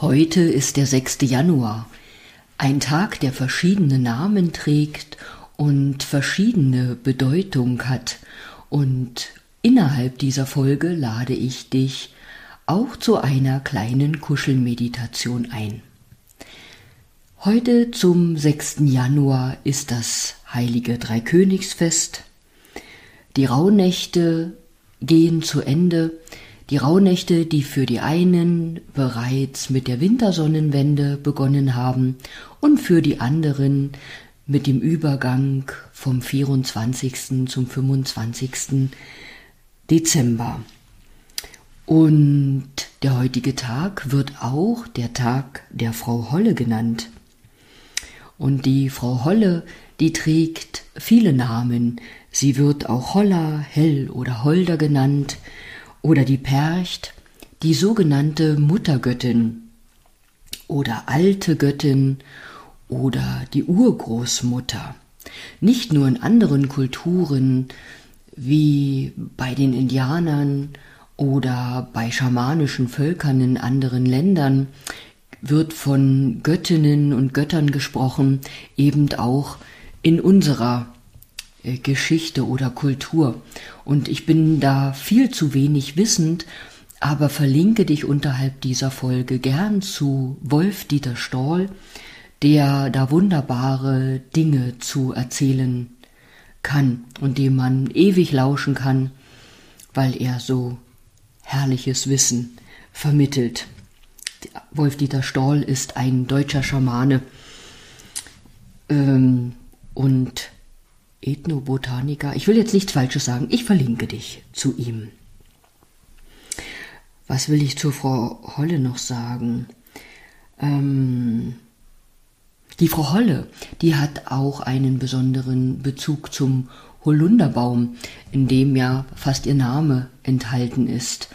Heute ist der 6. Januar, ein Tag, der verschiedene Namen trägt und verschiedene Bedeutung hat. Und innerhalb dieser Folge lade ich dich auch zu einer kleinen Kuschelmeditation ein. Heute zum 6. Januar ist das heilige Dreikönigsfest. Die Rauhnächte gehen zu Ende. Die Rauhnächte, die für die einen bereits mit der Wintersonnenwende begonnen haben und für die anderen mit dem Übergang vom 24. zum 25. Dezember. Und der heutige Tag wird auch der Tag der Frau Holle genannt. Und die Frau Holle, die trägt viele Namen. Sie wird auch Holla, Hell oder Holder genannt oder die Percht, die sogenannte Muttergöttin oder alte Göttin oder die Urgroßmutter. Nicht nur in anderen Kulturen wie bei den Indianern oder bei schamanischen Völkern in anderen Ländern wird von Göttinnen und Göttern gesprochen, eben auch in unserer Geschichte oder Kultur. Und ich bin da viel zu wenig wissend, aber verlinke dich unterhalb dieser Folge gern zu Wolf-Dieter Stoll, der da wunderbare Dinge zu erzählen kann und dem man ewig lauschen kann, weil er so herrliches Wissen vermittelt. Wolf-Dieter Stoll ist ein deutscher Schamane ähm, und Ethnobotaniker. Ich will jetzt nichts Falsches sagen. Ich verlinke dich zu ihm. Was will ich zur Frau Holle noch sagen? Ähm, die Frau Holle, die hat auch einen besonderen Bezug zum Holunderbaum, in dem ja fast ihr Name enthalten ist.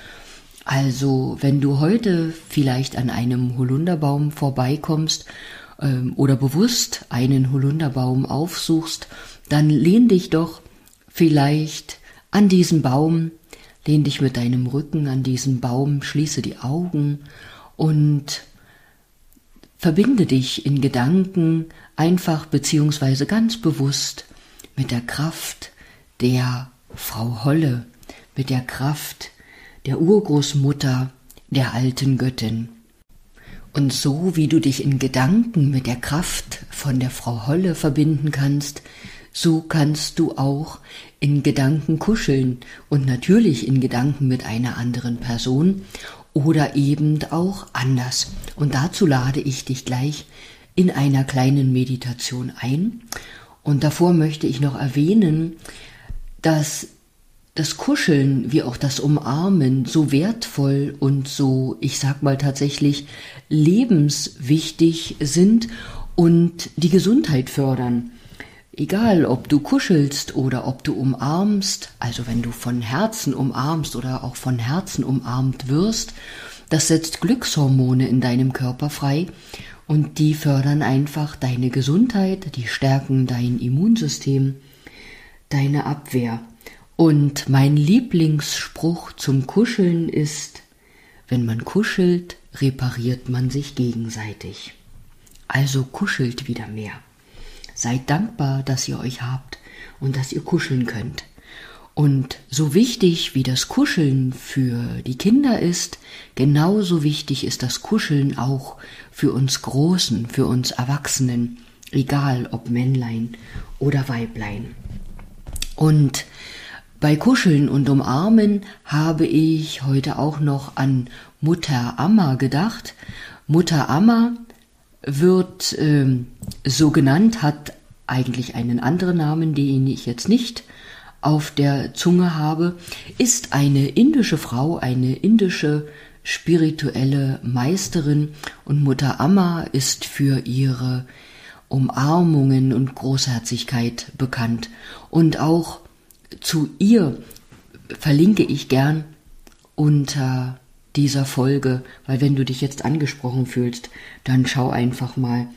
Also, wenn du heute vielleicht an einem Holunderbaum vorbeikommst ähm, oder bewusst einen Holunderbaum aufsuchst, dann lehn dich doch vielleicht an diesen Baum, lehn dich mit deinem Rücken an diesen Baum, schließe die Augen und verbinde dich in Gedanken einfach beziehungsweise ganz bewusst mit der Kraft der Frau Holle, mit der Kraft der Urgroßmutter, der alten Göttin. Und so wie du dich in Gedanken mit der Kraft von der Frau Holle verbinden kannst, so kannst du auch in Gedanken kuscheln und natürlich in Gedanken mit einer anderen Person oder eben auch anders. Und dazu lade ich dich gleich in einer kleinen Meditation ein. Und davor möchte ich noch erwähnen, dass das Kuscheln wie auch das Umarmen so wertvoll und so, ich sag mal tatsächlich, lebenswichtig sind und die Gesundheit fördern. Egal, ob du kuschelst oder ob du umarmst, also wenn du von Herzen umarmst oder auch von Herzen umarmt wirst, das setzt Glückshormone in deinem Körper frei und die fördern einfach deine Gesundheit, die stärken dein Immunsystem, deine Abwehr. Und mein Lieblingsspruch zum Kuscheln ist, wenn man kuschelt, repariert man sich gegenseitig. Also kuschelt wieder mehr. Seid dankbar, dass ihr euch habt und dass ihr kuscheln könnt. Und so wichtig wie das Kuscheln für die Kinder ist, genauso wichtig ist das Kuscheln auch für uns Großen, für uns Erwachsenen, egal ob Männlein oder Weiblein. Und bei Kuscheln und Umarmen habe ich heute auch noch an Mutter Amma gedacht. Mutter Amma wird ähm, so genannt, hat eigentlich einen anderen Namen, den ich jetzt nicht auf der Zunge habe, ist eine indische Frau, eine indische spirituelle Meisterin und Mutter Amma ist für ihre Umarmungen und Großherzigkeit bekannt. Und auch zu ihr verlinke ich gern unter dieser Folge, weil wenn du dich jetzt angesprochen fühlst, dann schau einfach mal.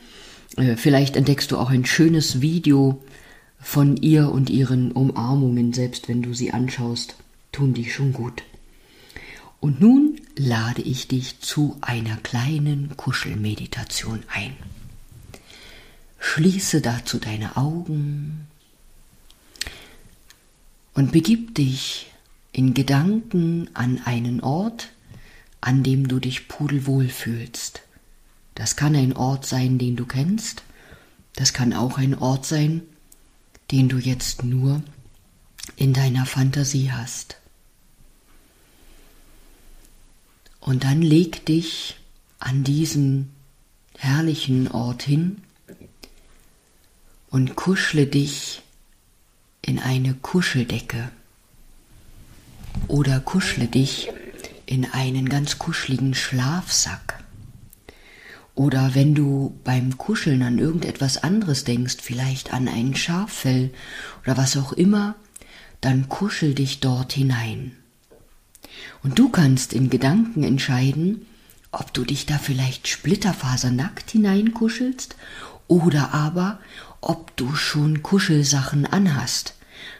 Äh, vielleicht entdeckst du auch ein schönes Video von ihr und ihren Umarmungen, selbst wenn du sie anschaust, tun die schon gut. Und nun lade ich dich zu einer kleinen Kuschelmeditation ein. Schließe dazu deine Augen und begib dich in Gedanken an einen Ort, an dem du dich pudelwohl fühlst. Das kann ein Ort sein, den du kennst, das kann auch ein Ort sein, den du jetzt nur in deiner Fantasie hast. Und dann leg dich an diesen herrlichen Ort hin und kuschle dich in eine Kuscheldecke oder kuschle dich in einen ganz kuscheligen Schlafsack. Oder wenn du beim Kuscheln an irgendetwas anderes denkst, vielleicht an ein Schaffell oder was auch immer, dann kuschel dich dort hinein. Und du kannst in Gedanken entscheiden, ob du dich da vielleicht splitterfasernackt hineinkuschelst oder aber ob du schon Kuschelsachen anhast.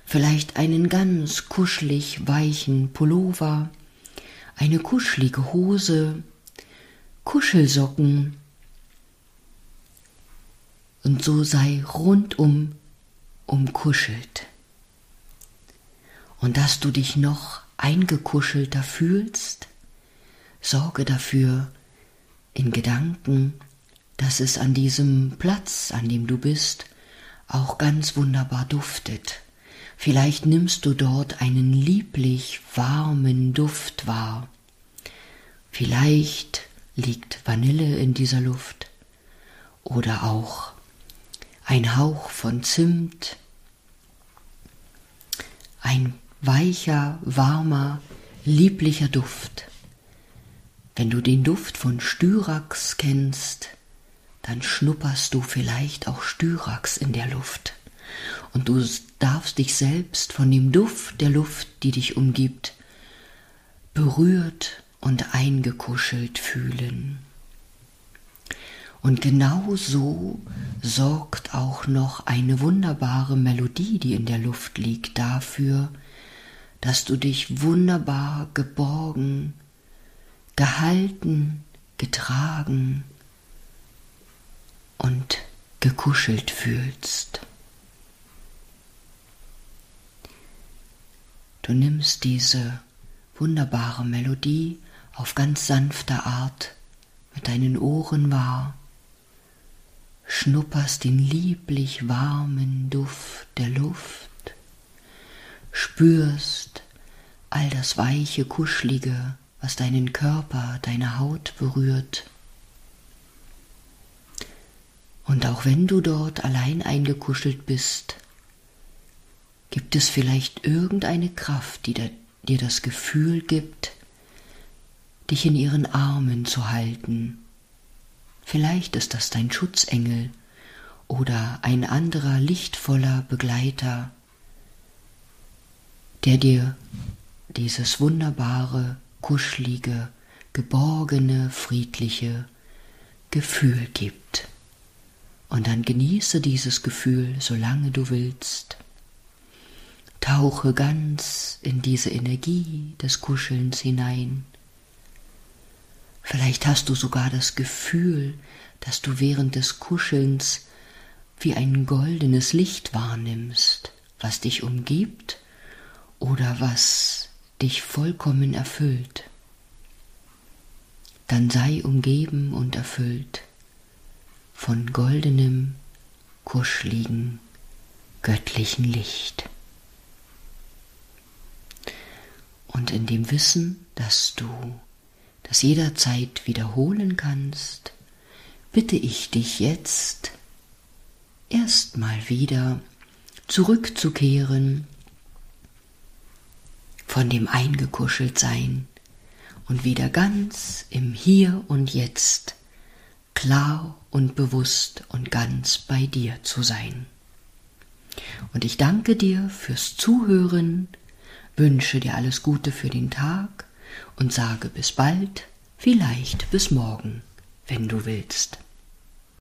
Vielleicht einen ganz kuschelig weichen Pullover, eine kuschelige Hose, Kuschelsocken. Und so sei rundum umkuschelt. Und dass du dich noch eingekuschelter fühlst, sorge dafür in Gedanken, dass es an diesem Platz, an dem du bist, auch ganz wunderbar duftet. Vielleicht nimmst du dort einen lieblich warmen Duft wahr. Vielleicht liegt Vanille in dieser Luft oder auch ein Hauch von Zimt, ein weicher, warmer, lieblicher Duft. Wenn du den Duft von Styrax kennst, dann schnupperst du vielleicht auch Styrax in der Luft. Und du darfst dich selbst von dem Duft der Luft, die dich umgibt, berührt und eingekuschelt fühlen. Und genau so sorgt auch noch eine wunderbare Melodie, die in der Luft liegt, dafür, dass du dich wunderbar geborgen, gehalten, getragen und gekuschelt fühlst. Du nimmst diese wunderbare Melodie auf ganz sanfte Art mit deinen Ohren wahr, schnupperst den lieblich warmen Duft der Luft, spürst all das weiche, kuschelige, was deinen Körper, deine Haut berührt. Und auch wenn du dort allein eingekuschelt bist, gibt es vielleicht irgendeine Kraft, die dir das Gefühl gibt, dich in ihren Armen zu halten. Vielleicht ist das dein Schutzengel oder ein anderer lichtvoller Begleiter, der dir dieses wunderbare, kuschelige, geborgene, friedliche Gefühl gibt. Und dann genieße dieses Gefühl, solange du willst. Tauche ganz in diese Energie des Kuschelns hinein. Vielleicht hast du sogar das Gefühl, dass du während des Kuschelns wie ein goldenes Licht wahrnimmst, was dich umgibt oder was dich vollkommen erfüllt, dann sei umgeben und erfüllt von goldenem, kuscheligen, göttlichen Licht. Und in dem Wissen, dass du das jederzeit wiederholen kannst, bitte ich dich jetzt erstmal wieder zurückzukehren von dem Eingekuscheltsein und wieder ganz im Hier und Jetzt, klar und bewusst und ganz bei dir zu sein. Und ich danke dir fürs Zuhören, wünsche dir alles Gute für den Tag und sage bis bald, vielleicht bis morgen, wenn du willst.